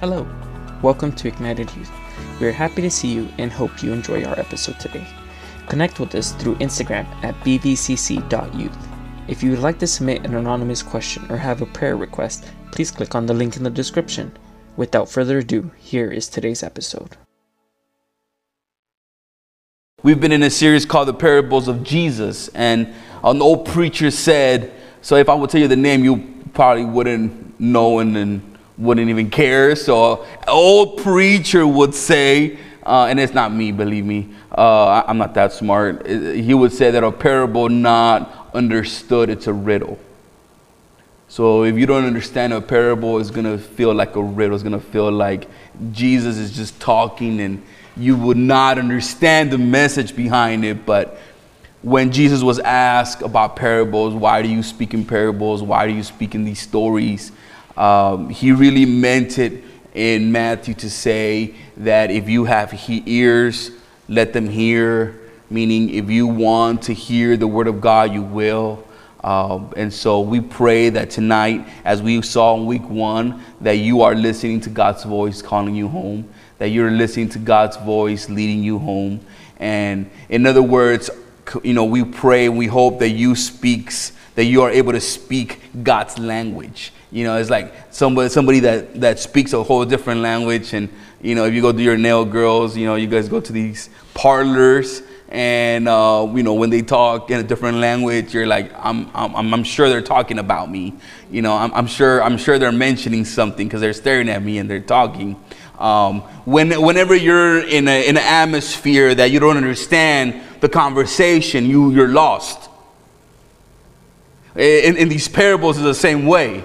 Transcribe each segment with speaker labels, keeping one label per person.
Speaker 1: Hello, welcome to Ignited Youth. We are happy to see you and hope you enjoy our episode today. Connect with us through Instagram at bvcc.youth. If you would like to submit an anonymous question or have a prayer request, please click on the link in the description. Without further ado, here is today's episode.
Speaker 2: We've been in a series called The Parables of Jesus, and an old preacher said, so if I would tell you the name, you probably wouldn't know and, and wouldn't even care. So, old preacher would say, uh, and it's not me, believe me, uh, I'm not that smart. He would say that a parable not understood, it's a riddle. So if you don't understand a parable, it's gonna feel like a riddle. It's gonna feel like Jesus is just talking and you would not understand the message behind it. But when Jesus was asked about parables, why do you speak in parables? Why do you speak in these stories? Um, he really meant it in Matthew to say that if you have he- ears, let them hear. Meaning, if you want to hear the word of God, you will. Um, and so we pray that tonight, as we saw in week one, that you are listening to God's voice calling you home, that you're listening to God's voice leading you home. And in other words, you know, we pray and we hope that you speaks, that you are able to speak God's language. You know, it's like somebody somebody that, that speaks a whole different language. And, you know, if you go to your nail girls, you know, you guys go to these parlors and uh, you know when they talk in a different language you're like i'm, I'm, I'm sure they're talking about me. You know i'm, I'm sure i'm sure they're mentioning something because they're staring at me and they're talking. Um, when, whenever you're in, a, in an atmosphere that you don't understand the conversation you, you're lost. In, in these parables is the same way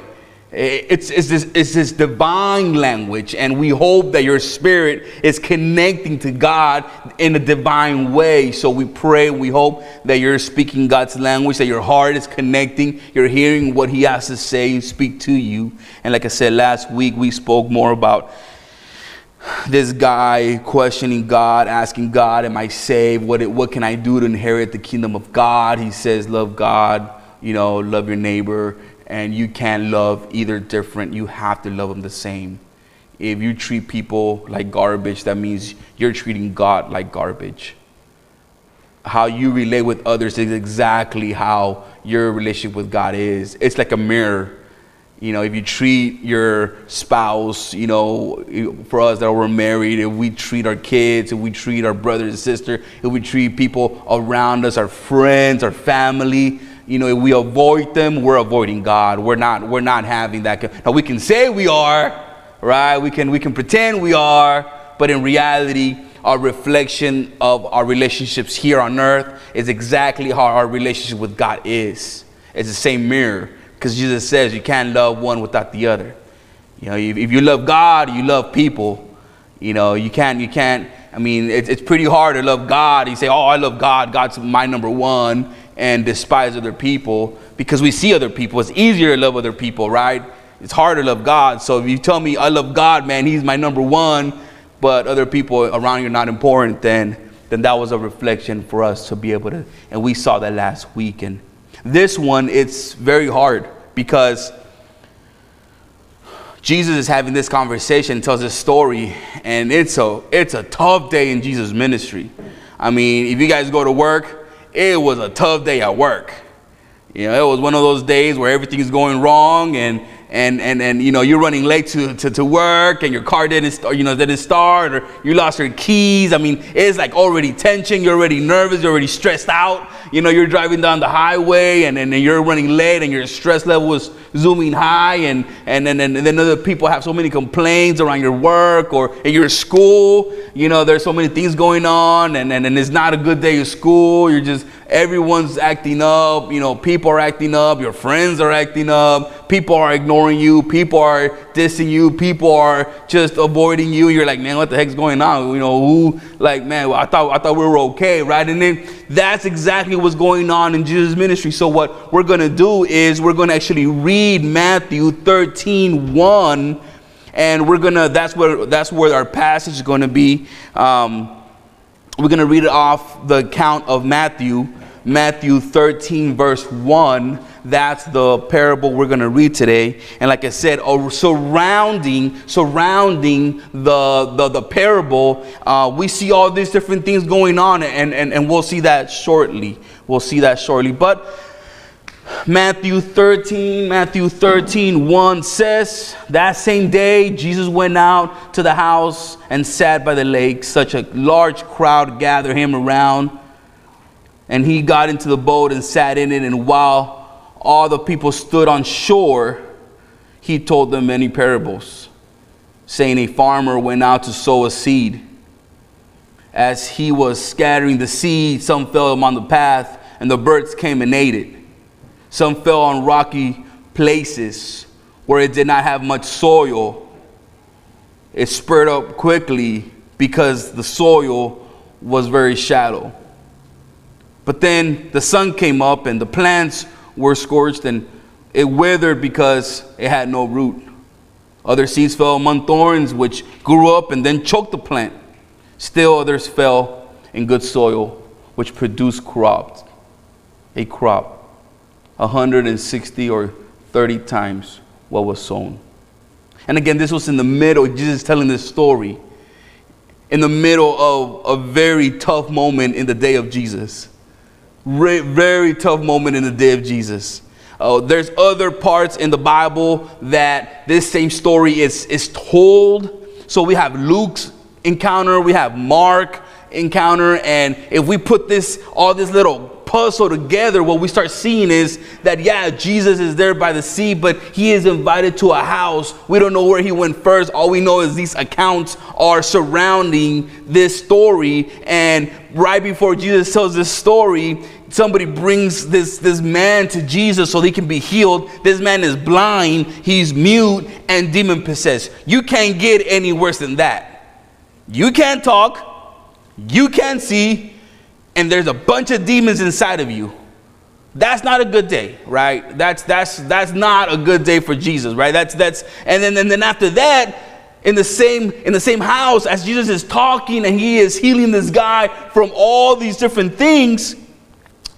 Speaker 2: it's, it's, this, it's this divine language, and we hope that your spirit is connecting to God in a divine way. So we pray, we hope that you're speaking God's language, that your heart is connecting, you're hearing what He has to say speak to you. And like I said last week, we spoke more about this guy questioning God, asking God, Am I saved? What, what can I do to inherit the kingdom of God? He says, Love God, you know, love your neighbor and you can't love either different. You have to love them the same. If you treat people like garbage, that means you're treating God like garbage. How you relate with others is exactly how your relationship with God is. It's like a mirror. You know, if you treat your spouse, you know, for us that were married, if we treat our kids, if we treat our brothers and sisters, if we treat people around us, our friends, our family, you know, if we avoid them, we're avoiding God. We're not, we're not having that. Now we can say we are, right? We can, we can pretend we are, but in reality, our reflection of our relationships here on earth is exactly how our relationship with God is. It's the same mirror. Because Jesus says you can't love one without the other. You know, if, if you love God, you love people. You know, you can't, you can't, I mean, it's, it's pretty hard to love God. You say, oh, I love God. God's my number one and despise other people because we see other people. It's easier to love other people, right? It's hard to love God. So if you tell me I love God, man, He's my number one, but other people around you are not important, then then that was a reflection for us to be able to. And we saw that last week. And this one, it's very hard because Jesus is having this conversation, tells this story, and it's a it's a tough day in Jesus' ministry. I mean, if you guys go to work, it was a tough day at work. You know, it was one of those days where everything is going wrong and and and and you know you're running late to, to, to work and your car didn't start, you know didn't start or you lost your keys. I mean, it's like already tension. You're already nervous. You're already stressed out. You know, you're driving down the highway and, and, and you're running late and your stress level is zooming high and and, and and then other people have so many complaints around your work or in your school. You know, there's so many things going on and, and, and it's not a good day at school. You're just everyone's acting up. You know, people are acting up. Your friends are acting up. People are ignoring you. People are dissing you. People are just avoiding you. You're like, man, what the heck's going on? You know, who? Like, man, I thought I thought we were okay, right? And then that's exactly what's going on in Jesus' ministry. So what we're gonna do is we're gonna actually read Matthew 13, 1, and we're gonna that's where that's where our passage is gonna be. Um, we're gonna read it off the account of Matthew, Matthew 13, verse 1. that's the parable we're going to read today. And like I said, surrounding surrounding the the, the parable, uh, we see all these different things going on, and, and and we'll see that shortly. We'll see that shortly, but. Matthew 13, Matthew 13, 1 says, That same day Jesus went out to the house and sat by the lake. Such a large crowd gathered him around. And he got into the boat and sat in it. And while all the people stood on shore, he told them many parables, saying, A farmer went out to sow a seed. As he was scattering the seed, some fell on the path, and the birds came and ate it. Some fell on rocky places where it did not have much soil. It spurred up quickly because the soil was very shallow. But then the sun came up and the plants were scorched and it withered because it had no root. Other seeds fell among thorns, which grew up and then choked the plant. Still others fell in good soil, which produced crops, a crop. 160 or 30 times what was sown. And again, this was in the middle, Jesus telling this story, in the middle of a very tough moment in the day of Jesus. Very, very tough moment in the day of Jesus. Uh, there's other parts in the Bible that this same story is, is told. So we have Luke's encounter, we have Mark encounter, and if we put this all this little puzzle together, what we start seeing is that, yeah, Jesus is there by the sea, but he is invited to a house. We don't know where he went first. All we know is these accounts are surrounding this story. And right before Jesus tells this story, somebody brings this, this man to Jesus so he can be healed. This man is blind, he's mute, and demon possessed. You can't get any worse than that. You can't talk, you can't see, and there's a bunch of demons inside of you, that's not a good day, right? That's that's that's not a good day for Jesus, right? That's that's and then and then after that, in the same in the same house as Jesus is talking and he is healing this guy from all these different things,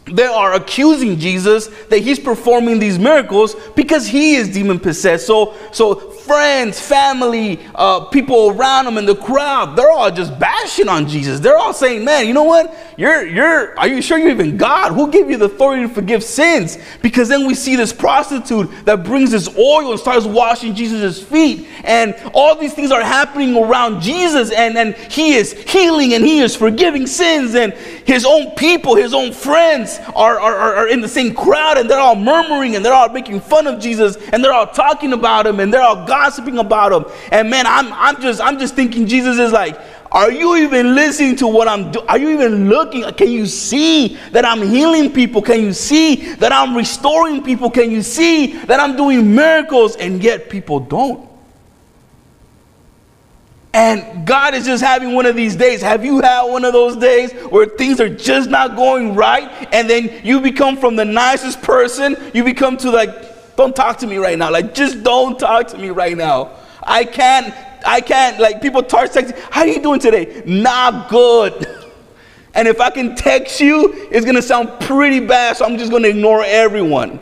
Speaker 2: they are accusing Jesus that he's performing these miracles because he is demon possessed. So, so friends, family, uh, people around him in the crowd, they're all just bashing on Jesus. They're all saying, "Man, you know what? You're, you're. Are you sure you're even God? Who gave you the authority to forgive sins?" Because then we see this prostitute that brings this oil and starts washing Jesus' feet, and all these things are happening around Jesus, and and he is healing and he is forgiving sins, and his own people, his own friends are, are, are in the same crowd and they're all murmuring and they're all making fun of Jesus and they're all talking about him and they're all gossiping about him. And man, I'm, I'm just I'm just thinking Jesus is like, are you even listening to what I'm doing? Are you even looking? Can you see that I'm healing people? Can you see that I'm restoring people? Can you see that I'm doing miracles? And yet people don't. And God is just having one of these days. Have you had one of those days where things are just not going right? And then you become from the nicest person, you become to like, don't talk to me right now. Like, just don't talk to me right now. I can't, I can't, like, people start texting, how are you doing today? Not good. And if I can text you, it's gonna sound pretty bad, so I'm just gonna ignore everyone.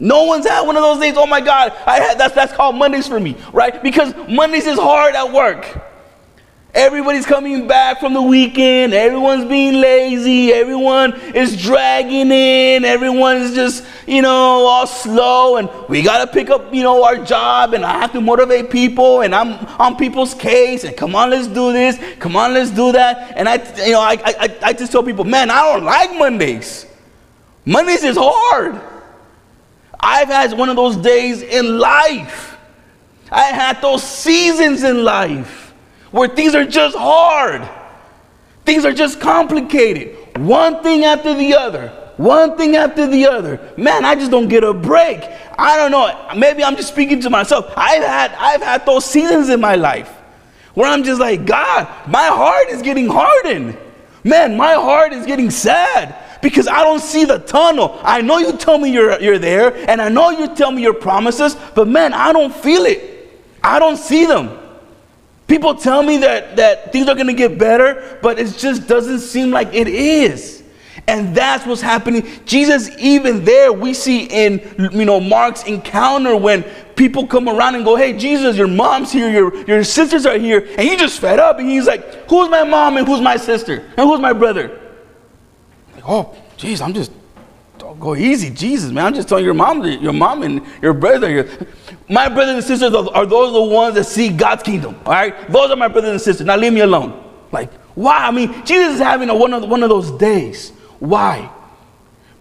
Speaker 2: No one's had one of those days. Oh my God, I had, that's that's called Mondays for me, right? Because Mondays is hard at work. Everybody's coming back from the weekend. Everyone's being lazy. Everyone is dragging in. Everyone's just, you know, all slow. And we got to pick up, you know, our job. And I have to motivate people. And I'm on people's case. And come on, let's do this. Come on, let's do that. And I, you know, I, I, I just tell people, man, I don't like Mondays. Mondays is hard. I've had one of those days in life. I had those seasons in life where things are just hard. Things are just complicated. One thing after the other. One thing after the other. Man, I just don't get a break. I don't know. Maybe I'm just speaking to myself. I've had I've had those seasons in my life where I'm just like, God, my heart is getting hardened. Man, my heart is getting sad because I don't see the tunnel. I know you tell me you're, you're there, and I know you tell me your promises, but man, I don't feel it. I don't see them. People tell me that, that things are going to get better, but it just doesn't seem like it is. And that's what's happening. Jesus, even there, we see in you know Mark's encounter when people come around and go, Hey, Jesus, your mom's here, your, your sisters are here, and he just fed up and he's like, Who's my mom and who's my sister? And who's my brother? Like, oh, jeez, I'm just go easy, Jesus, man. I'm just telling your mom, your mom and your brother. Your, my brothers and sisters are, those the ones that see God's kingdom. All right, those are my brothers and sisters. Now leave me alone. Like, why? I mean, Jesus is having a, one, of, one of those days. Why?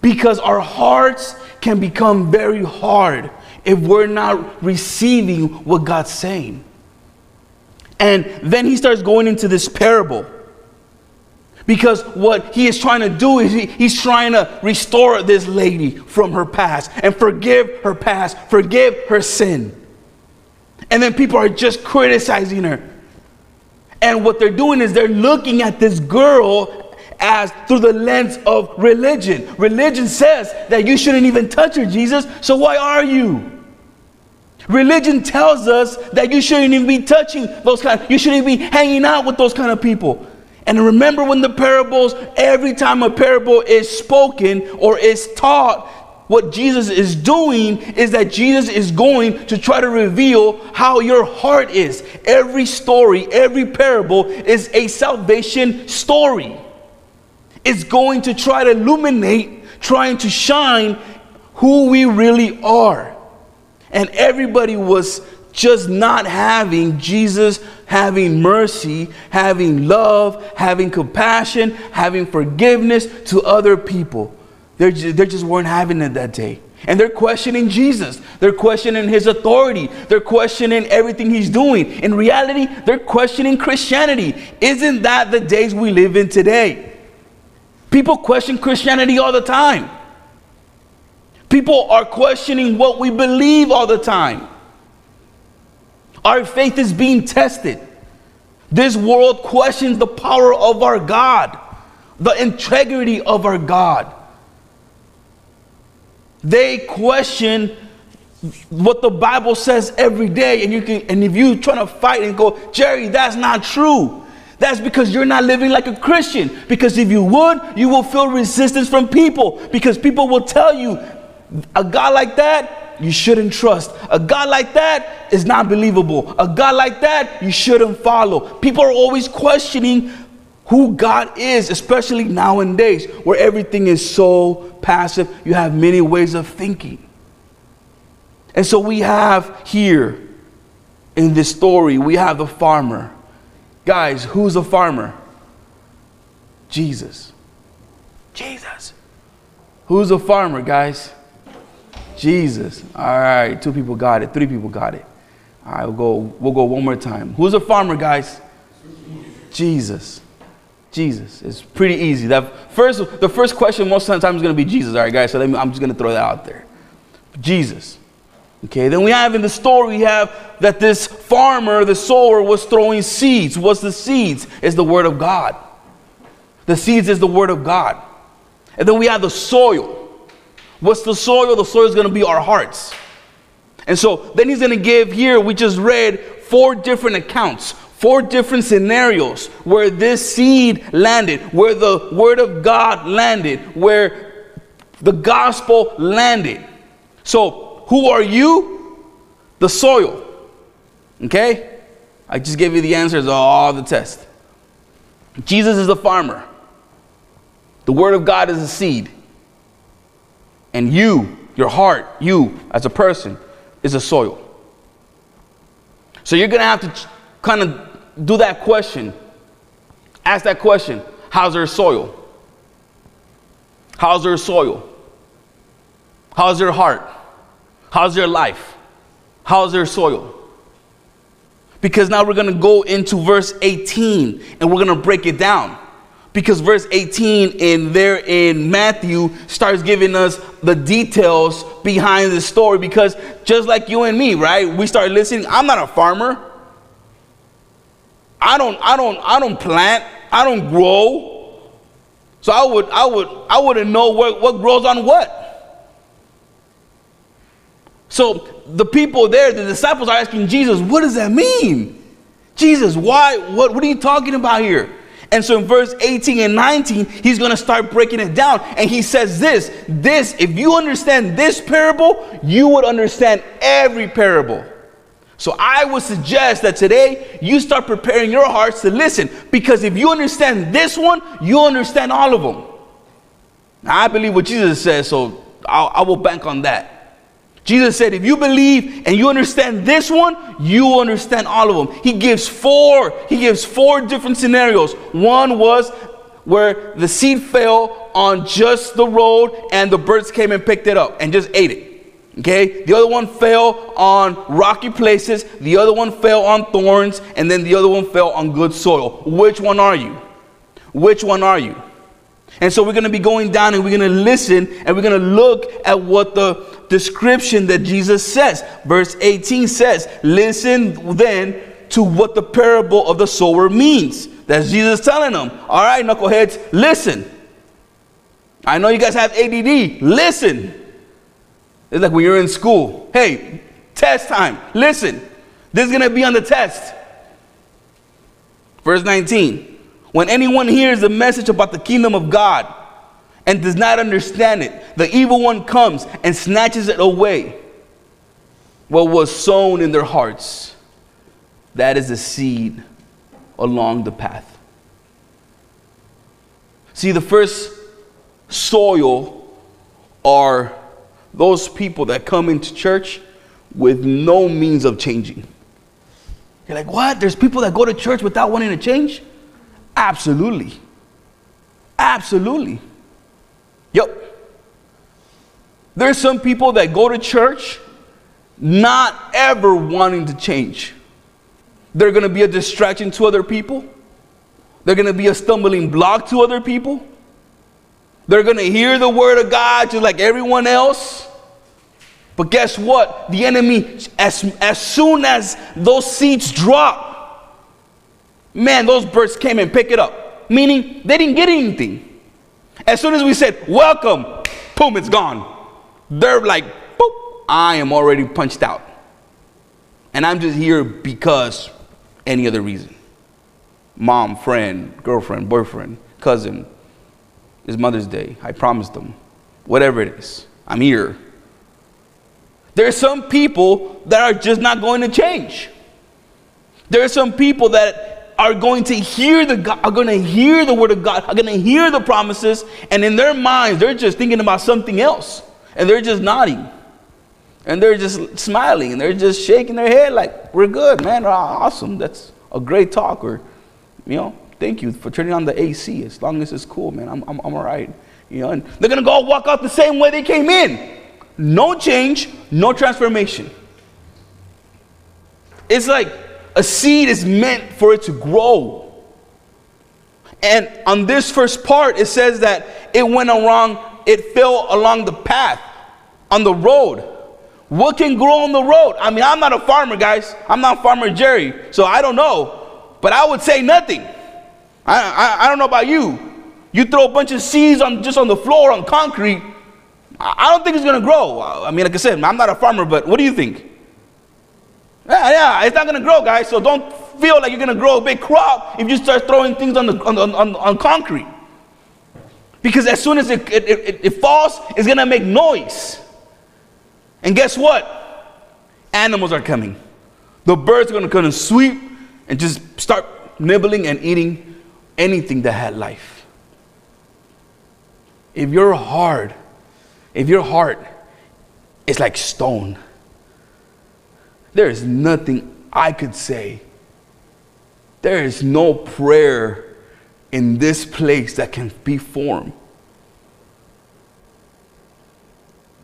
Speaker 2: Because our hearts can become very hard if we're not receiving what God's saying. And then he starts going into this parable. Because what he is trying to do is he, he's trying to restore this lady from her past and forgive her past, forgive her sin. And then people are just criticizing her. And what they're doing is they're looking at this girl as through the lens of religion. Religion says that you shouldn't even touch her, Jesus, so why are you? Religion tells us that you shouldn't even be touching those kind, you shouldn't be hanging out with those kind of people. And remember when the parables, every time a parable is spoken or is taught, what Jesus is doing is that Jesus is going to try to reveal how your heart is. Every story, every parable is a salvation story. It's going to try to illuminate, trying to shine who we really are. And everybody was just not having Jesus having mercy, having love, having compassion, having forgiveness to other people. They're just, they just weren't having it that day. And they're questioning Jesus. They're questioning his authority. They're questioning everything he's doing. In reality, they're questioning Christianity. Isn't that the days we live in today? People question Christianity all the time. People are questioning what we believe all the time. Our faith is being tested. This world questions the power of our God, the integrity of our God. They question what the Bible says every day, and you can, and if you trying to fight and go, Jerry, that's not true. That's because you're not living like a Christian. Because if you would, you will feel resistance from people. Because people will tell you, a God like that, you shouldn't trust. A God like that is not believable. A God like that, you shouldn't follow. People are always questioning who God is, especially nowadays where everything is so passive. You have many ways of thinking. And so we have here in this story, we have the farmer. Guys, who's a farmer? Jesus. Jesus. Who's a farmer, guys? Jesus. All right, two people got it. Three people got it. All right, we'll go, we'll go one more time. Who's a farmer, guys? Jesus. Jesus. It's pretty easy. That first, the first question most of the time is going to be Jesus. All right, guys. So me, I'm just going to throw that out there. Jesus. Okay. Then we have in the story we have that this farmer, the sower, was throwing seeds. What's the seeds? Is the word of God. The seeds is the word of God. And then we have the soil. What's the soil? The soil is going to be our hearts. And so then he's going to give here, we just read four different accounts, four different scenarios where this seed landed, where the word of God landed, where the gospel landed. So, who are you? The soil. Okay? I just gave you the answers of all the tests. Jesus is the farmer. The word of God is a seed. And you, your heart, you as a person, is a soil. So you're going to have to kind of do that question. Ask that question How's their soil? How's their soil? How's their heart? How's their life? How's their soil? Because now we're going to go into verse 18 and we're going to break it down because verse 18 in there in Matthew starts giving us the details behind the story because just like you and me, right? We start listening. I'm not a farmer. I don't I don't I don't plant. I don't grow. So I would I would I wouldn't know what, what grows on what. So the people there, the disciples are asking Jesus, what does that mean? Jesus, why what what are you talking about here? And so in verse 18 and 19, he's going to start breaking it down. And he says this this, if you understand this parable, you would understand every parable. So I would suggest that today you start preparing your hearts to listen because if you understand this one, you understand all of them. Now, I believe what Jesus says, so I'll, I will bank on that. Jesus said, if you believe and you understand this one, you understand all of them. He gives four, he gives four different scenarios. One was where the seed fell on just the road and the birds came and picked it up and just ate it. Okay, the other one fell on rocky places, the other one fell on thorns, and then the other one fell on good soil. Which one are you? Which one are you? And so we're going to be going down and we're going to listen and we're going to look at what the description that Jesus says. Verse 18 says, Listen then to what the parable of the sower means. That's Jesus telling them. All right, knuckleheads, listen. I know you guys have ADD. Listen. It's like when you're in school. Hey, test time. Listen. This is going to be on the test. Verse 19. When anyone hears the message about the kingdom of God and does not understand it, the evil one comes and snatches it away. What was sown in their hearts, that is the seed along the path. See, the first soil are those people that come into church with no means of changing. You're like, what? There's people that go to church without wanting to change? Absolutely. Absolutely. Yep. There's some people that go to church not ever wanting to change. They're going to be a distraction to other people. They're going to be a stumbling block to other people. They're going to hear the word of God just like everyone else. But guess what? The enemy, as, as soon as those seeds drop, man, those birds came and pick it up. Meaning they didn't get anything. As soon as we said, welcome, boom, it's gone. They're like, boop, I am already punched out. And I'm just here because any other reason. Mom, friend, girlfriend, boyfriend, cousin, it's Mother's Day. I promised them. Whatever it is, I'm here. There are some people that are just not going to change. There are some people that are going to hear the God, are going to hear the word of God, are going to hear the promises, and in their minds, they're just thinking about something else. And they're just nodding. And they're just smiling and they're just shaking their head like, we're good, man. Ah, awesome. That's a great talk. Or, you know, thank you for turning on the AC. As long as it's cool, man, I'm, I'm, I'm all right. You know, and they're going to go walk out the same way they came in. No change, no transformation. It's like a seed is meant for it to grow. And on this first part, it says that it went along, it fell along the path, on the road. What can grow on the road? I mean, I'm not a farmer, guys. I'm not Farmer Jerry, so I don't know. But I would say nothing. I, I, I don't know about you. You throw a bunch of seeds on just on the floor on concrete. I don't think it's gonna grow. I mean, like I said, I'm not a farmer, but what do you think? Yeah, yeah, it's not gonna grow, guys. So don't feel like you're gonna grow a big crop if you start throwing things on the on, on, on concrete. Because as soon as it, it, it, it falls, it's gonna make noise. And guess what? Animals are coming. The birds are gonna come and sweep and just start nibbling and eating anything that had life. If your heart, if your heart is like stone, there is nothing I could say. There is no prayer in this place that can be formed,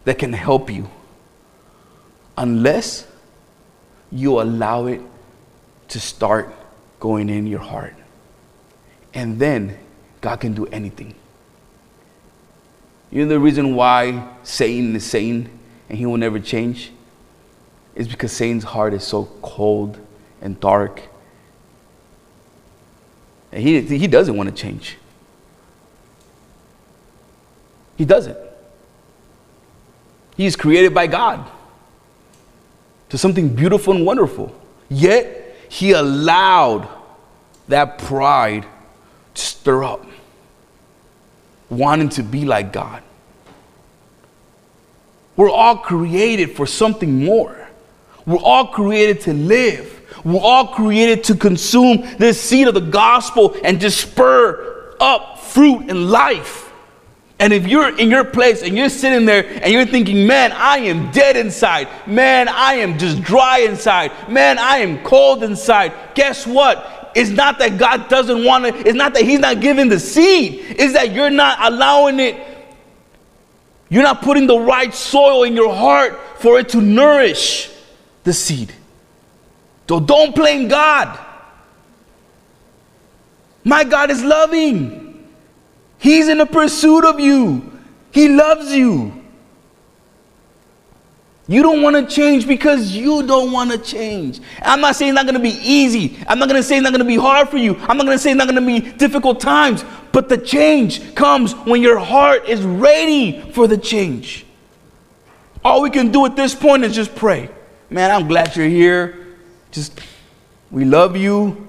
Speaker 2: that can help you, unless you allow it to start going in your heart. And then God can do anything. You know the reason why Satan is Satan and he will never change? Is because Satan's heart is so cold and dark. And he, he doesn't want to change. He doesn't. He is created by God to something beautiful and wonderful. Yet, he allowed that pride to stir up, wanting to be like God. We're all created for something more. We're all created to live. We're all created to consume this seed of the gospel and just spur up fruit and life. And if you're in your place and you're sitting there and you're thinking, man, I am dead inside. Man, I am just dry inside. Man, I am cold inside. Guess what? It's not that God doesn't want it. it's not that He's not giving the seed, it's that you're not allowing it, you're not putting the right soil in your heart for it to nourish the seed. So don't blame God. My God is loving. He's in the pursuit of you. He loves you. You don't want to change because you don't want to change. I'm not saying it's not going to be easy. I'm not going to say it's not going to be hard for you. I'm not going to say it's not going to be difficult times. But the change comes when your heart is ready for the change. All we can do at this point is just pray. Man, I'm glad you're here. Just, we love you.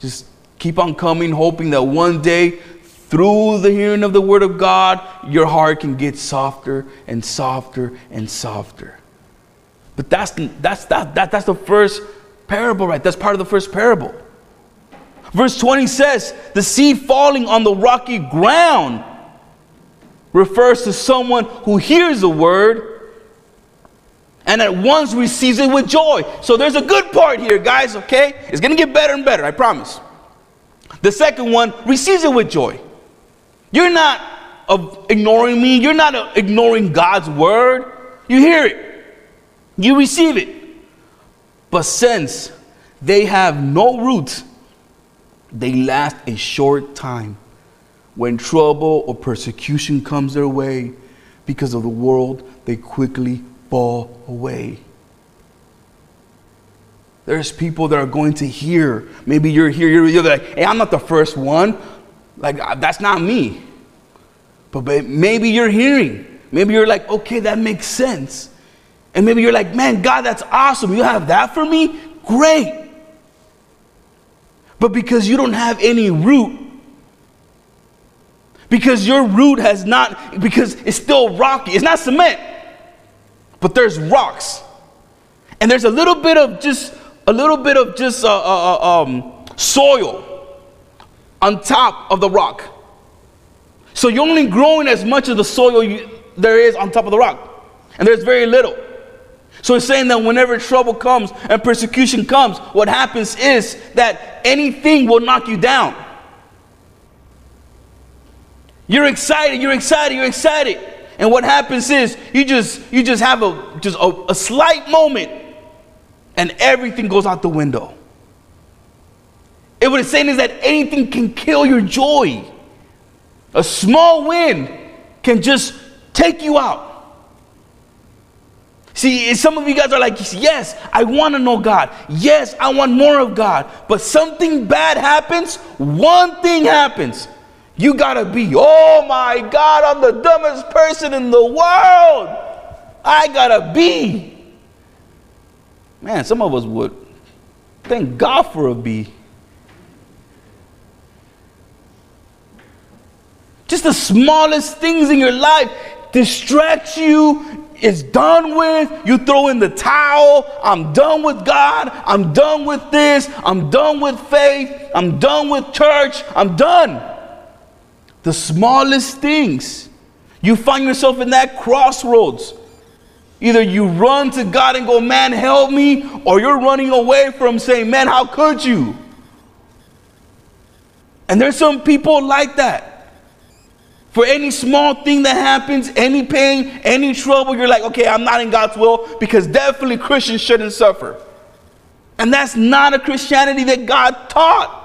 Speaker 2: Just keep on coming, hoping that one day, through the hearing of the word of God, your heart can get softer and softer and softer. But that's, that's, that, that, that's the first parable, right? That's part of the first parable. Verse 20 says, The seed falling on the rocky ground refers to someone who hears the word and at once receives it with joy. So there's a good part here, guys, okay? It's gonna get better and better, I promise. The second one receives it with joy. You're not ignoring me, you're not ignoring God's word. You hear it, you receive it. But since they have no roots, they last a short time. When trouble or persecution comes their way because of the world, they quickly away. There's people that are going to hear. Maybe you're here, you're, you're like, hey, I'm not the first one. Like, uh, that's not me. But, but maybe you're hearing. Maybe you're like, okay, that makes sense. And maybe you're like, man, God, that's awesome. You have that for me? Great. But because you don't have any root, because your root has not, because it's still rocky, it's not cement but there's rocks. And there's a little bit of just a little bit of just uh, uh, uh, um, soil on top of the rock. So you're only growing as much of the soil you, there is on top of the rock. And there's very little. So it's saying that whenever trouble comes and persecution comes, what happens is that anything will knock you down. You're excited, you're excited, you're excited. And what happens is you just you just have a just a, a slight moment and everything goes out the window. It what it's saying is that anything can kill your joy. A small wind can just take you out. See, some of you guys are like, yes, I want to know God. Yes, I want more of God. But something bad happens, one thing happens. You gotta be, oh my God, I'm the dumbest person in the world. I gotta be. Man, some of us would thank God for a B. Just the smallest things in your life distract you, it's done with. You throw in the towel. I'm done with God. I'm done with this. I'm done with faith. I'm done with church. I'm done the smallest things. You find yourself in that crossroads. Either you run to God and go, Man, help me, or you're running away from saying, Man, how could you? And there's some people like that. For any small thing that happens, any pain, any trouble, you're like, okay, I'm not in God's will because definitely Christians shouldn't suffer. And that's not a Christianity that God taught.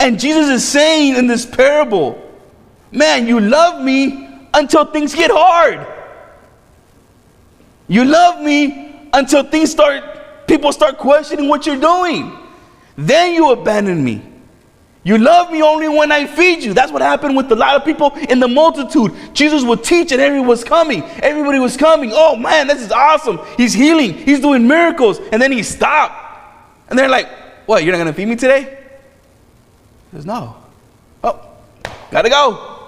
Speaker 2: And Jesus is saying in this parable, man, you love me until things get hard. You love me until things start, people start questioning what you're doing. Then you abandon me. You love me only when I feed you. That's what happened with a lot of people in the multitude. Jesus would teach and everyone was coming. Everybody was coming. Oh man, this is awesome. He's healing. He's doing miracles. And then he stopped. And they're like, what, you're not going to feed me today? Says, No. Oh, gotta go.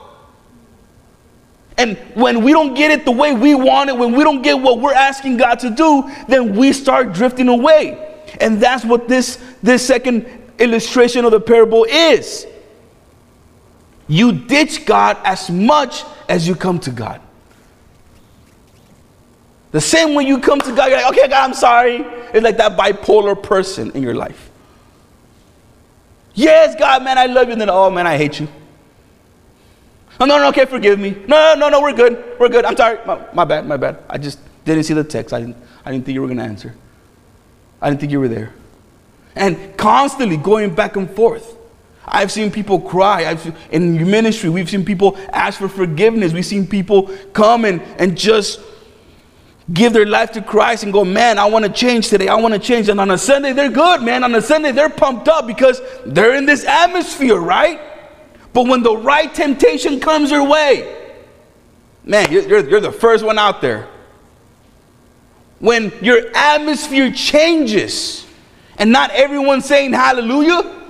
Speaker 2: And when we don't get it the way we want it, when we don't get what we're asking God to do, then we start drifting away. And that's what this, this second illustration of the parable is. You ditch God as much as you come to God. The same way you come to God, you're like, okay, God, I'm sorry. It's like that bipolar person in your life. Yes, God, man, I love you. And then, oh, man, I hate you. Oh, no, no, okay, forgive me. No, no, no, we're good. We're good. I'm sorry. My, my bad, my bad. I just didn't see the text. I didn't, I didn't think you were going to answer. I didn't think you were there. And constantly going back and forth. I've seen people cry. I've, in ministry, we've seen people ask for forgiveness. We've seen people come and, and just give their life to Christ and go, man, I want to change today. I want to change. And on a Sunday, they're good, man. On a Sunday, they're pumped up because they're in this atmosphere, right? But when the right temptation comes your way, man, you're, you're, you're the first one out there. When your atmosphere changes and not everyone's saying hallelujah,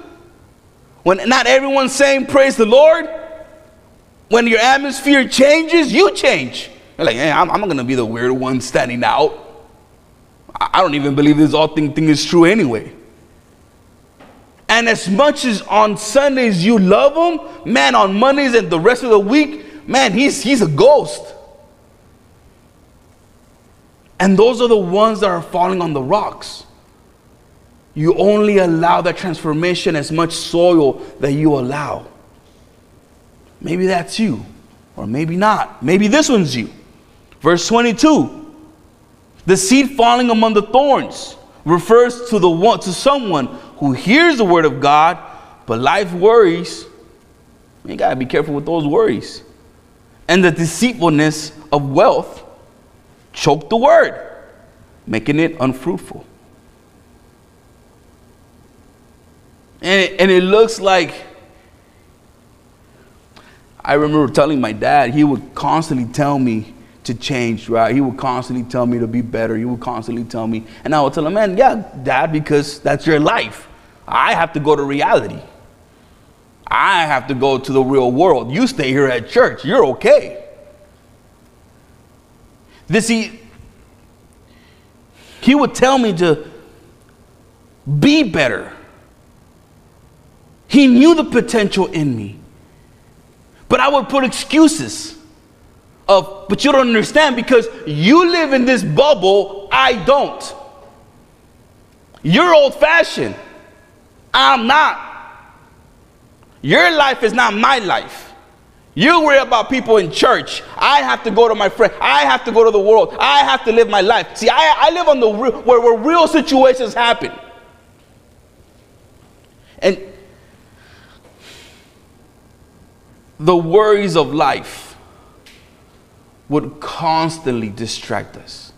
Speaker 2: when not everyone's saying praise the Lord, when your atmosphere changes, you change. You're like, hey, I'm, I'm going to be the weird one standing out. I, I don't even believe this all thing, thing is true anyway. And as much as on Sundays you love him, man, on Mondays and the rest of the week, man, he's, he's a ghost. And those are the ones that are falling on the rocks. You only allow that transformation as much soil that you allow. Maybe that's you, or maybe not. Maybe this one's you. Verse 22 the seed falling among the thorns refers to the one to someone who hears the word of God, but life worries. You gotta be careful with those worries. And the deceitfulness of wealth choke the word, making it unfruitful. And and it looks like I remember telling my dad, he would constantly tell me to change, right? He would constantly tell me to be better. He would constantly tell me. And I would tell him, man, yeah, dad, because that's your life. I have to go to reality. I have to go to the real world. You stay here at church. You're okay. This he he would tell me to be better. He knew the potential in me. But I would put excuses of, but you don't understand because you live in this bubble, I don't. You're old fashioned. I'm not. Your life is not my life. You worry about people in church. I have to go to my friend. I have to go to the world. I have to live my life. See, I, I live on the real, where, where real situations happen. And the worries of life would constantly distract us.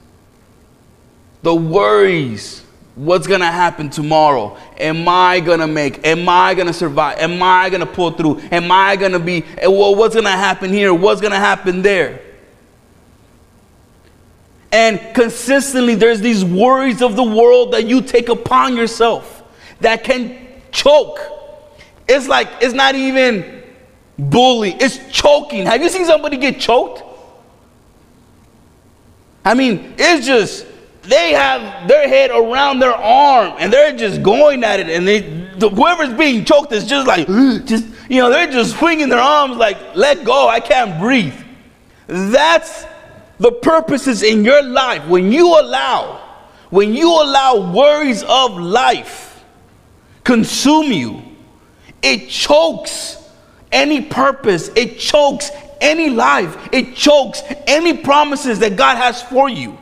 Speaker 2: The worries What's gonna happen tomorrow? Am I gonna make? Am I gonna survive? Am I gonna pull through? Am I gonna be? Eh, well, what's gonna happen here? What's gonna happen there? And consistently, there's these worries of the world that you take upon yourself that can choke. It's like, it's not even bully, it's choking. Have you seen somebody get choked? I mean, it's just they have their head around their arm and they're just going at it and they the, whoever's being choked is just like just you know they're just swinging their arms like let go i can't breathe. That's the purposes in your life. When you allow when you allow worries of life consume you it chokes any purpose. It chokes any life it chokes any promises that god has for you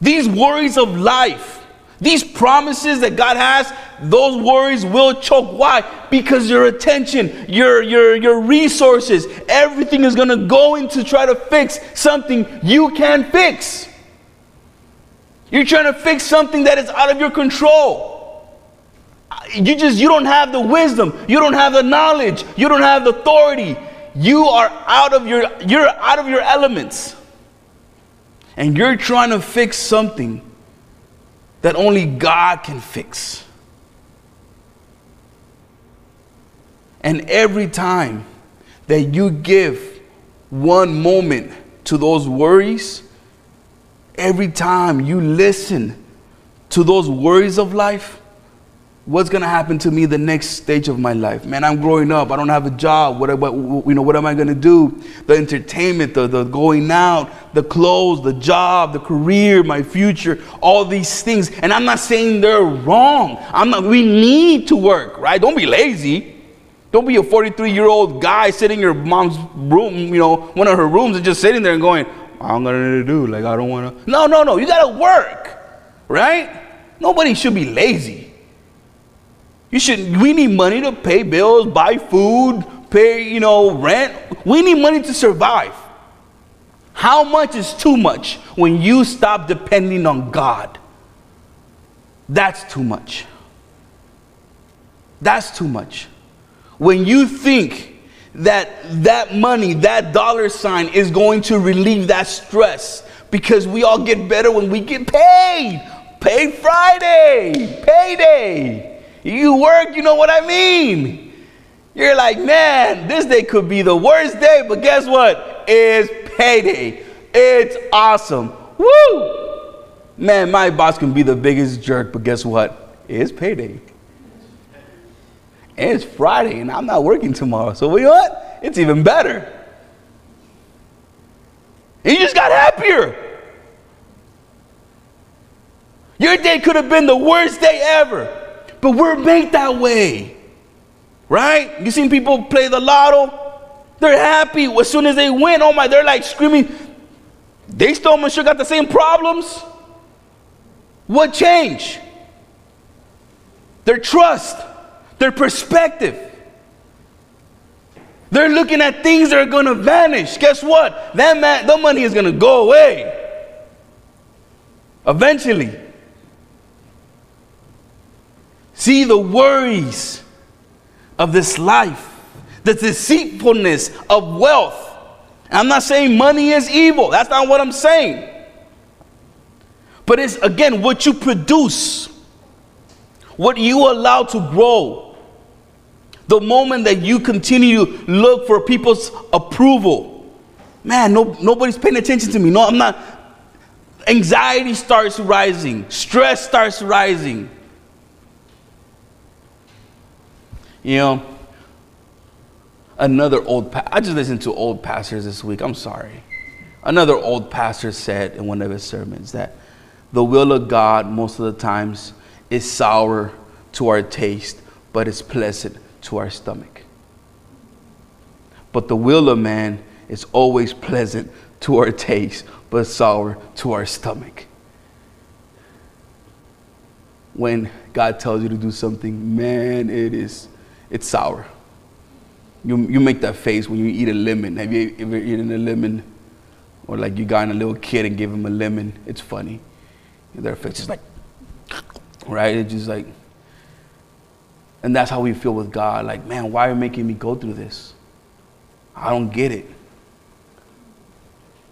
Speaker 2: these worries of life, these promises that God has, those worries will choke. Why? Because your attention, your, your, your resources, everything is going to go into try to fix something you can't fix. You're trying to fix something that is out of your control. You just you don't have the wisdom, you don't have the knowledge, you don't have the authority. You are out of your you're out of your elements and you're trying to fix something that only God can fix. And every time that you give one moment to those worries, every time you listen to those worries of life, what's gonna happen to me the next stage of my life? Man, I'm growing up. I don't have a job. What, what you know? What am I gonna do? The entertainment, the, the going out, the clothes, the job, the career, my future, all these things. And I'm not saying they're wrong. I'm not. We need to work, right? Don't be lazy. Don't be a 43 year old guy sitting in your mom's room, you know, one of her rooms, and just sitting there and going, I don't got anything to do. Like I don't want to. No, no, no. You gotta work, right? Nobody should be lazy. You should, we need money to pay bills, buy food, pay, you know, rent. We need money to survive. How much is too much when you stop depending on God? That's too much. That's too much. When you think that that money, that dollar sign is going to relieve that stress because we all get better when we get paid. Paid Friday, payday. You work, you know what I mean. You're like, man, this day could be the worst day, but guess what? It's payday. It's awesome. Woo! Man, my boss can be the biggest jerk, but guess what? It's payday. And it's Friday, and I'm not working tomorrow. So, you know what? It's even better. You just got happier. Your day could have been the worst day ever. But we're made that way. Right? You seen people play the lotto? They're happy as soon as they win. Oh my, they're like screaming. They still sure got the same problems. What changed? Their trust, their perspective. They're looking at things that are to vanish. Guess what? That man, the money is to go away. Eventually. See the worries of this life, the deceitfulness of wealth. I'm not saying money is evil. That's not what I'm saying. But it's again what you produce, what you allow to grow. The moment that you continue to look for people's approval, man, no, nobody's paying attention to me. No, I'm not. Anxiety starts rising, stress starts rising. You know, another old, I just listened to old pastors this week. I'm sorry. Another old pastor said in one of his sermons that the will of God, most of the times, is sour to our taste, but it's pleasant to our stomach. But the will of man is always pleasant to our taste, but sour to our stomach. When God tells you to do something, man, it is it's sour. You, you make that face when you eat a lemon. Have you ever eaten a lemon? Or like you got a little kid and give him a lemon. It's funny. Their face is like, right? It's just like, and that's how we feel with God. Like, man, why are you making me go through this? I don't get it.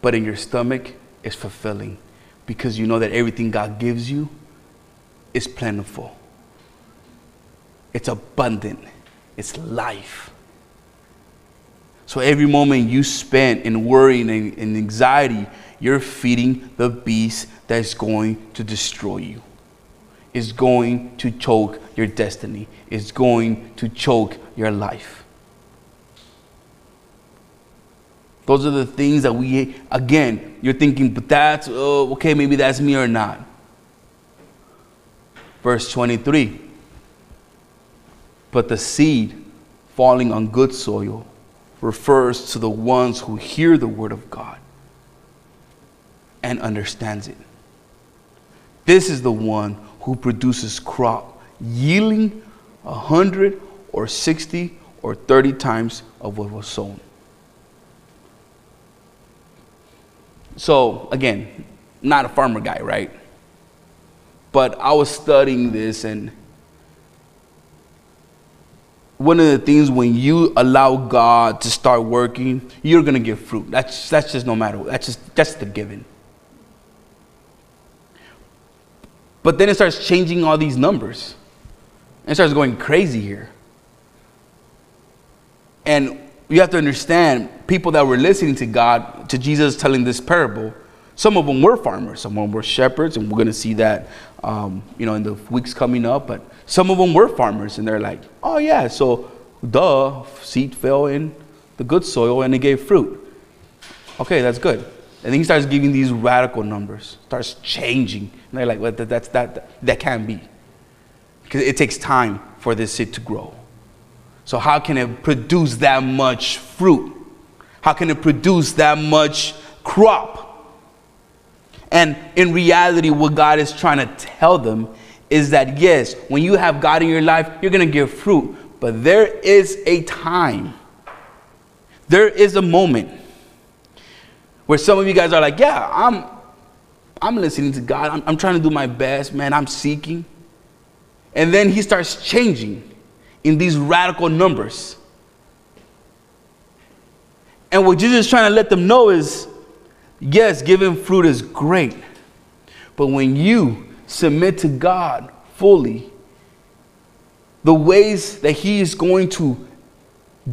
Speaker 2: But in your stomach, it's fulfilling because you know that everything God gives you is plentiful, it's abundant it's life. So every moment you spend in worry and, and anxiety, you're feeding the beast that's going to destroy you. It's going to choke your destiny. It's going to choke your life. Those are the things that we, again, you're thinking, but that's, oh, okay, maybe that's me or not. Verse 23 but the seed falling on good soil refers to the ones who hear the word of God and understands it. This is the one who produces crop yielding a hundred or sixty or thirty times of what was sown. So again, not a farmer guy, right? But I was studying this and one of the things when you allow God to start working, you're gonna get fruit. That's that's just no matter. That's just that's the given. But then it starts changing all these numbers. It starts going crazy here. And you have to understand, people that were listening to God, to Jesus telling this parable, some of them were farmers, some of them were shepherds, and we're going to see that, um, you know, in the weeks coming up. But some of them were farmers, and they're like, oh yeah, so duh, seed fell in the good soil and it gave fruit. Okay, that's good. And then he starts giving these radical numbers, starts changing. And they're like, well, that, that's, that, that can't be. Because it takes time for this seed to grow. So, how can it produce that much fruit? How can it produce that much crop? And in reality, what God is trying to tell them is that yes, when you have God in your life, you're going to give fruit. But there is a time, there is a moment where some of you guys are like, yeah, I'm, I'm listening to God. I'm, I'm trying to do my best, man. I'm seeking. And then he starts changing in these radical numbers. And what Jesus is trying to let them know is yes, giving fruit is great. But when you submit to God fully, the ways that He is going to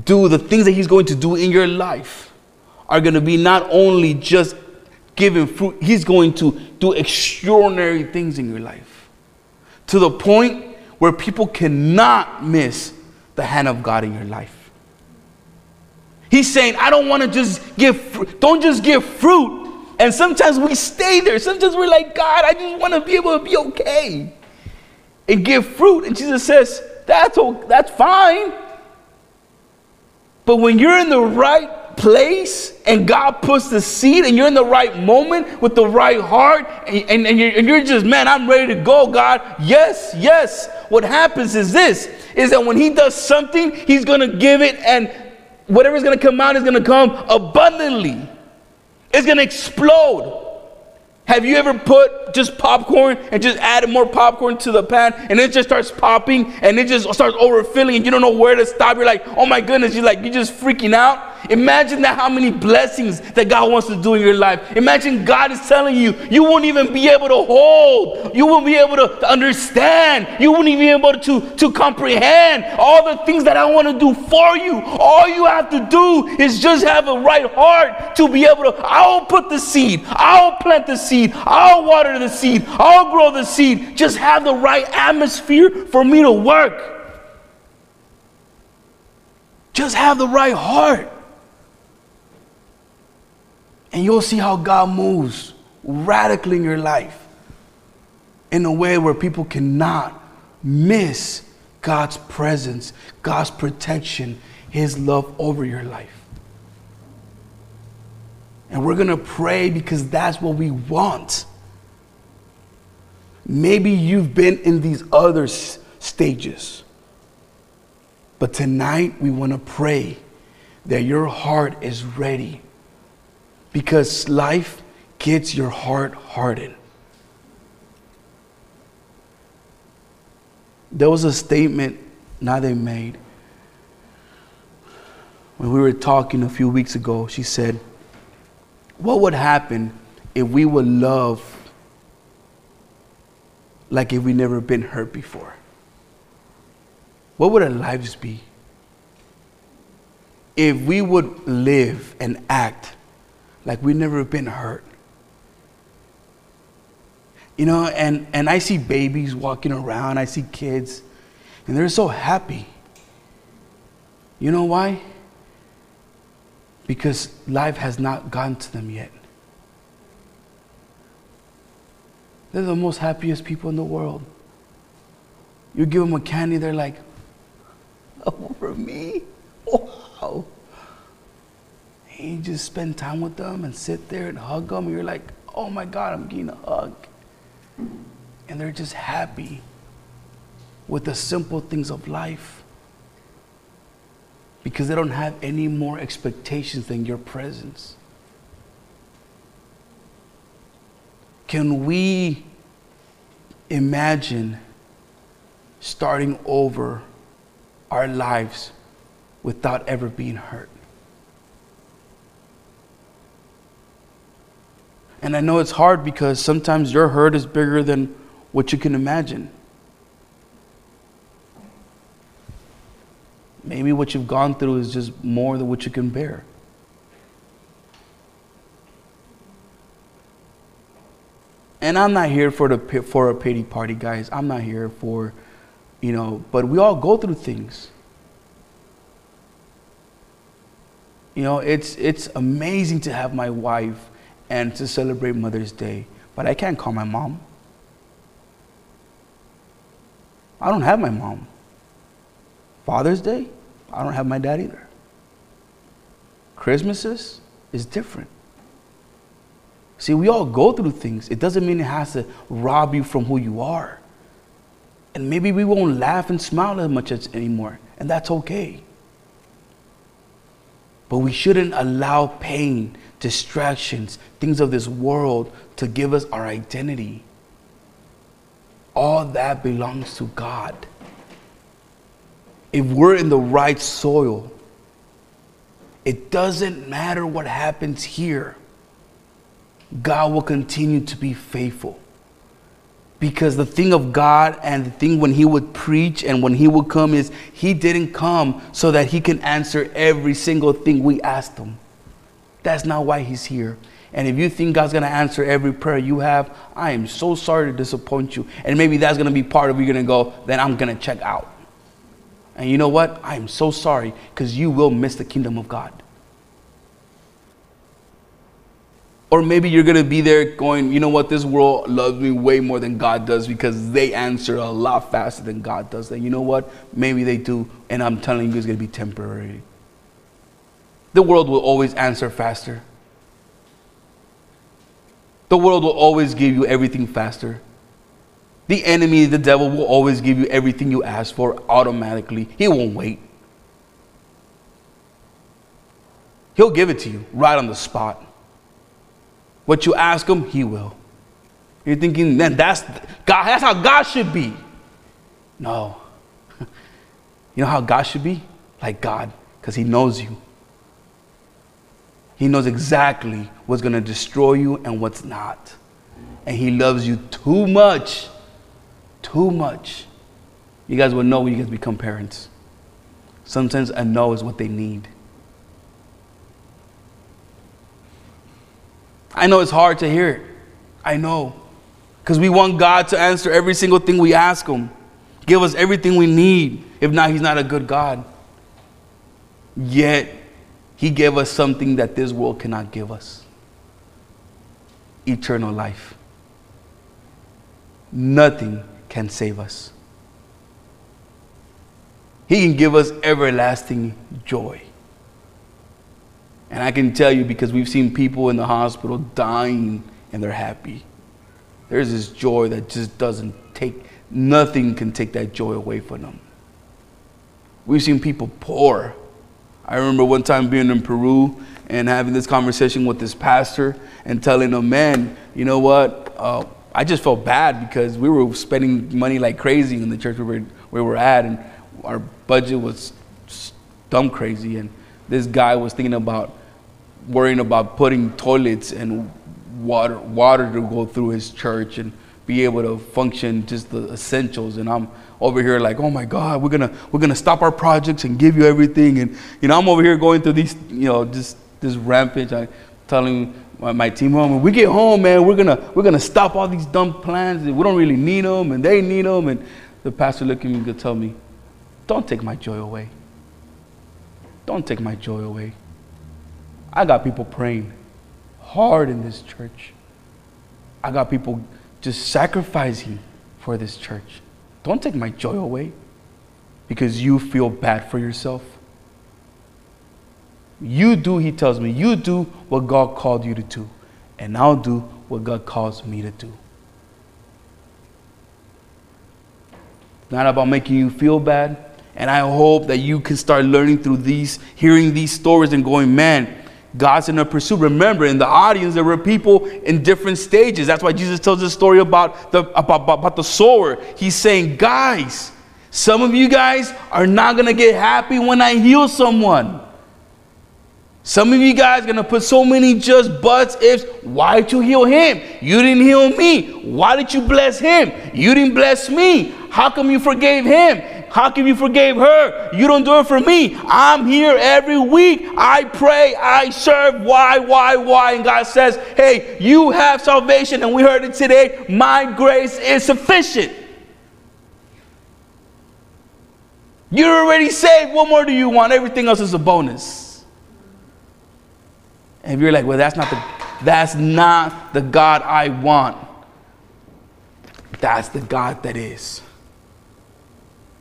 Speaker 2: do, the things that He's going to do in your life, are going to be not only just giving fruit, He's going to do extraordinary things in your life to the point where people cannot miss the hand of God in your life. He's saying, I don't want to just give. Don't just give fruit. And sometimes we stay there. Sometimes we're like, God, I just want to be able to be okay and give fruit. And Jesus says, that's, that's fine. But when you're in the right place and God puts the seed and you're in the right moment with the right heart and, and, and, you're, and you're just, man, I'm ready to go, God. Yes, yes. What happens is this is that when He does something, He's going to give it and whatever's going to come out is going to come abundantly. It's going to explode. Have you ever put just popcorn and just added more popcorn to the pan and it just starts popping and it just starts overfilling and you don't know where to stop? You're like, oh my goodness, you're like, you're just freaking out. Imagine that how many blessings that God wants to do in your life. Imagine God is telling you, you won't even be able to hold, you won't be able to understand, you won't even be able to, to comprehend all the things that I want to do for you. All you have to do is just have a right heart to be able to, I'll put the seed, I'll plant the seed, I'll water the seed, I'll grow the seed. Just have the right atmosphere for me to work. Just have the right heart. And you'll see how God moves radically in your life in a way where people cannot miss God's presence, God's protection, His love over your life. And we're going to pray because that's what we want. Maybe you've been in these other stages. But tonight we want to pray that your heart is ready because life gets your heart hardened. There was a statement Nade made when we were talking a few weeks ago. She said, What would happen if we would love like if we never been hurt before? What would our lives be? If we would live and act like we've never been hurt. You know, and, and I see babies walking around, I see kids, and they're so happy. You know why? Because life has not gotten to them yet. They're the most happiest people in the world. You give them a candy, they're like, oh, for me? Oh, wow and you just spend time with them and sit there and hug them. And you're like, oh my God, I'm getting a hug. And they're just happy with the simple things of life because they don't have any more expectations than your presence. Can we imagine starting over our lives without ever being hurt? And I know it's hard because sometimes your hurt is bigger than what you can imagine. maybe what you've gone through is just more than what you can bear. And I'm not here for the for a pity party, guys. I'm not here for, you know, but we all go through things. You know, it's it's amazing to have my wife and to celebrate Mother's Day, but I can't call my mom. I don't have my mom. Father's Day, I don't have my dad either. Christmases is different. See, we all go through things. It doesn't mean it has to rob you from who you are. And maybe we won't laugh and smile as much as anymore, and that's okay. But we shouldn't allow pain, distractions, things of this world to give us our identity. All that belongs to God. If we're in the right soil, it doesn't matter what happens here. God will continue to be faithful. Because the thing of God and the thing when He would preach and when He would come is He didn't come so that He can answer every single thing we asked Him. That's not why He's here. And if you think God's going to answer every prayer you have, I am so sorry to disappoint you. And maybe that's going to be part of you going to go, then I'm going to check out. And you know what? I am so sorry because you will miss the kingdom of God. Or maybe you're going to be there going, you know what, this world loves me way more than God does because they answer a lot faster than God does. And you know what? Maybe they do. And I'm telling you, it's going to be temporary. The world will always answer faster. The world will always give you everything faster. The enemy, the devil, will always give you everything you ask for automatically. He won't wait. He'll give it to you right on the spot. What you ask him, he will. You're thinking, man, that's God, that's how God should be. No. You know how God should be? Like God, because he knows you. He knows exactly what's going to destroy you and what's not. And he loves you too much. Too much. You guys will know when you guys become parents. Sometimes a no is what they need. I know it's hard to hear it. I know. Because we want God to answer every single thing we ask Him, give us everything we need. If not, He's not a good God. Yet, He gave us something that this world cannot give us eternal life. Nothing can save us. He can give us everlasting joy. And I can tell you because we've seen people in the hospital dying and they're happy. There's this joy that just doesn't take, nothing can take that joy away from them. We've seen people poor. I remember one time being in Peru and having this conversation with this pastor and telling him, man, you know what? Uh, I just felt bad because we were spending money like crazy in the church where we were, where we were at, and our budget was dumb crazy. And this guy was thinking about worrying about putting toilets and water water to go through his church and be able to function just the essentials and I'm over here like oh my god we're gonna we're gonna stop our projects and give you everything. And you know I'm over here going through these you know just this rampage. I telling my, my team home when we get home man we're gonna we're gonna stop all these dumb plans. We don't really need them and they need them and the pastor looked at me and tell me don't take my joy away. Don't take my joy away. I got people praying hard in this church. I got people just sacrificing for this church. Don't take my joy away because you feel bad for yourself. You do, he tells me, you do what God called you to do, and I'll do what God calls me to do. not about making you feel bad. And I hope that you can start learning through these, hearing these stories and going, man, God's in a pursuit. Remember, in the audience, there were people in different stages. That's why Jesus tells this story about the, about, about, about the sower. He's saying, guys, some of you guys are not going to get happy when I heal someone. Some of you guys are going to put so many just buts, ifs. Why did you heal him? You didn't heal me. Why did you bless him? You didn't bless me. How come you forgave him? How come you forgave her? You don't do it for me. I'm here every week. I pray, I serve. Why, why, why? And God says, Hey, you have salvation. And we heard it today. My grace is sufficient. You're already saved. What more do you want? Everything else is a bonus. And you're like, well, that's not the that's not the God I want. That's the God that is.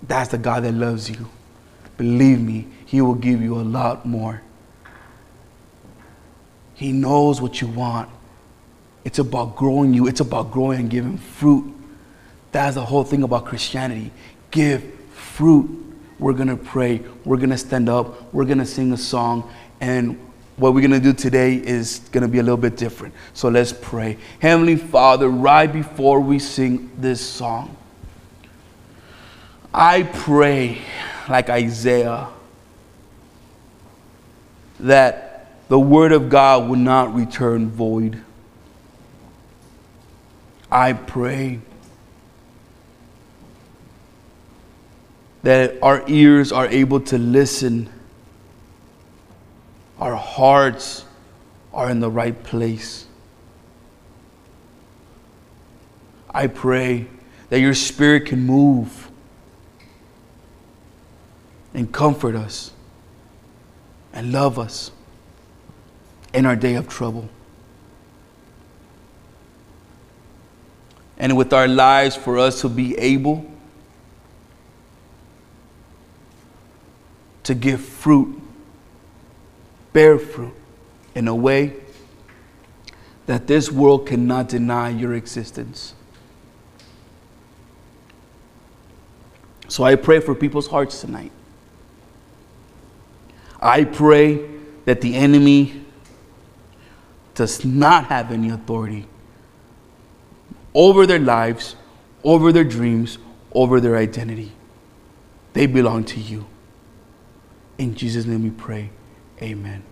Speaker 2: That's the God that loves you. Believe me, He will give you a lot more. He knows what you want. It's about growing you, it's about growing and giving fruit. That's the whole thing about Christianity. Give fruit. We're going to pray. We're going to stand up. We're going to sing a song. And what we're going to do today is going to be a little bit different. So let's pray. Heavenly Father, right before we sing this song, I pray, like Isaiah, that the word of God will not return void. I pray that our ears are able to listen our hearts are in the right place. I pray that your spirit can move and comfort us and love us in our day of trouble. And with our lives, for us to be able to give fruit bear fruit in a way that this world cannot deny your existence. So I pray for people's hearts tonight. I pray that the enemy does not have any authority over their lives, over their dreams, over their identity. They belong to you. In Jesus' name we pray. Amen.